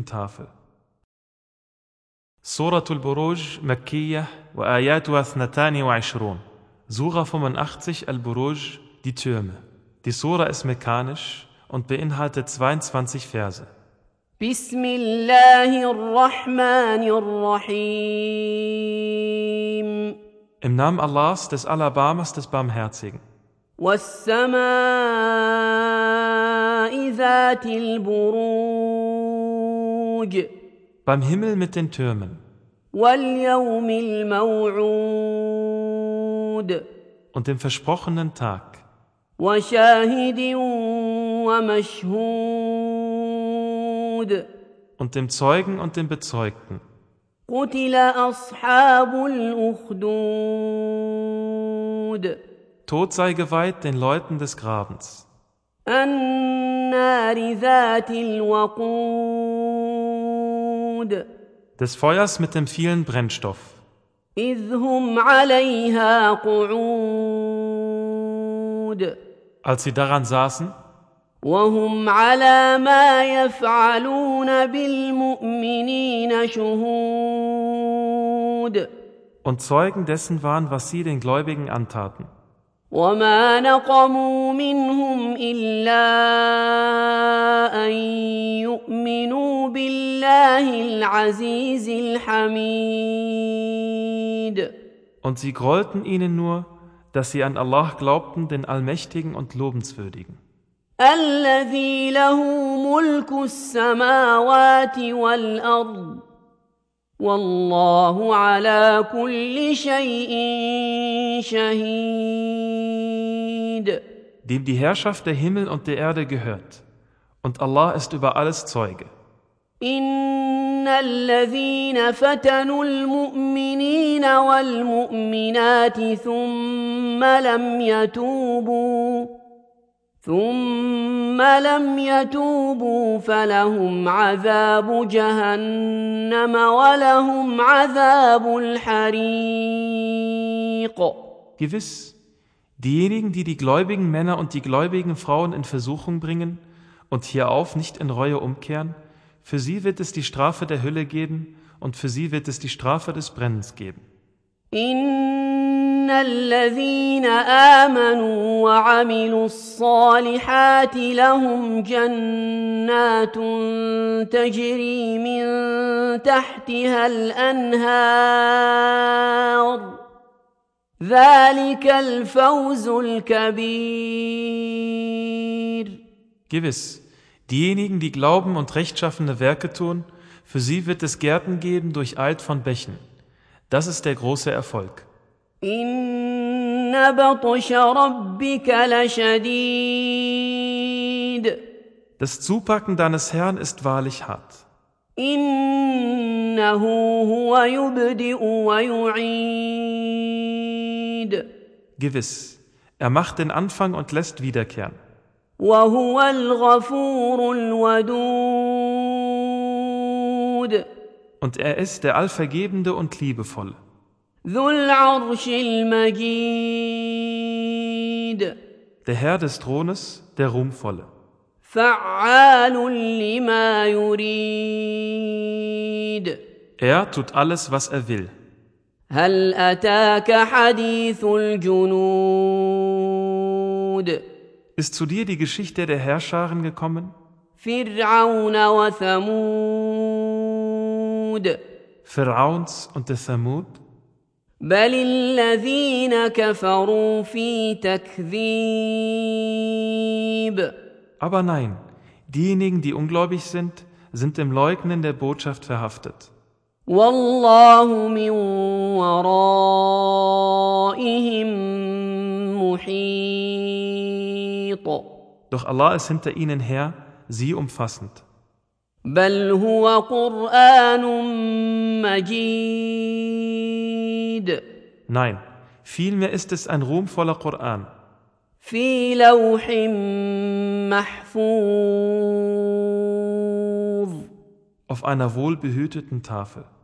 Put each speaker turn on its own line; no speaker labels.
Tafel. Surah al Buruj, Makkiyah, wa ayatu ayatuha 22. Surah 85 Al-Buruj, die Türme. Die Surah ist mekanisch und beinhaltet 22 Verse. بسم الله الرحمن Im Namen Allahs, des Alabamas, des Barmherzigen.
والسماء ذات البروج
الموعود beim Himmel mit den Türmen und dem versprochenen Tag
und
dem Zeugen und dem Bezeugten Tod sei geweiht den Leuten des Grabens النار ذات الوقود الوقود des Feuers mit dem vielen Brennstoff als sie daran saßen
und
Zeugen dessen waren, was sie den Gläubigen antaten. وما نقموا منهم الا ان يؤمنوا بالله العزيز الحميد Und sie grollten ihnen nur, dass sie an Allah glaubten, den Allmächtigen und Lobenswürdigen. الذي له
ملك السماوات والأرض Wallahu ala kulli shay'in
shahid. Dem die Herrschaft der Himmel und der Erde gehört. Und Allah ist über alles Zeuge.
إن الذين فتنوا المؤمنين والمؤمنات ثم لم يتوبوا ثم لم يتوبوا فلهم عذاب
جهنم ولهم عذاب الحريق Gewiss, diejenigen, die die gläubigen Männer und die gläubigen Frauen in Versuchung bringen und hierauf nicht in Reue umkehren, für sie wird es die Strafe der Hülle geben und für sie wird es die Strafe des Brennens geben. إن الذين آمنوا وعملوا الصالحات لهم جنات تجري من تحتها الأنهار ذلك الفوز الكبير Gewiss, diejenigen, die glauben und rechtschaffene Werke tun, für sie wird es Gärten geben, durch eid von Bächen. Das ist der große Erfolg. إن بطش ربك لشديد Das Zupacken deines Herrn ist wahrlich hart. إنه هو يبدئ ويعيد Gewiss, er macht den Anfang und lässt wiederkehren. وهو الغفور الودود Und er ist der Allvergebende und Liebevolle. ذو العرش المجيد Der Herr des Thrones, der Ruhmvolle. فعال لما يريد Er tut alles, was er will. هل أتاك حديث الجنود Ist zu dir die Geschichte der Herrscharen gekommen? فرعون وثمود Pharaons und der Thamud? بل الذين كفروا في تكذيب Aber nein, diejenigen, die ungläubig sind, sind im Leugnen der Botschaft
verhaftet. والله من ورائهم محيط
Doch Allah ist hinter ihnen her, sie umfassend. بل هو قرآن مجيد Nein, vielmehr ist es ein ruhmvoller Koran. في لوح محفوظ Auf einer wohlbehüteten Tafel.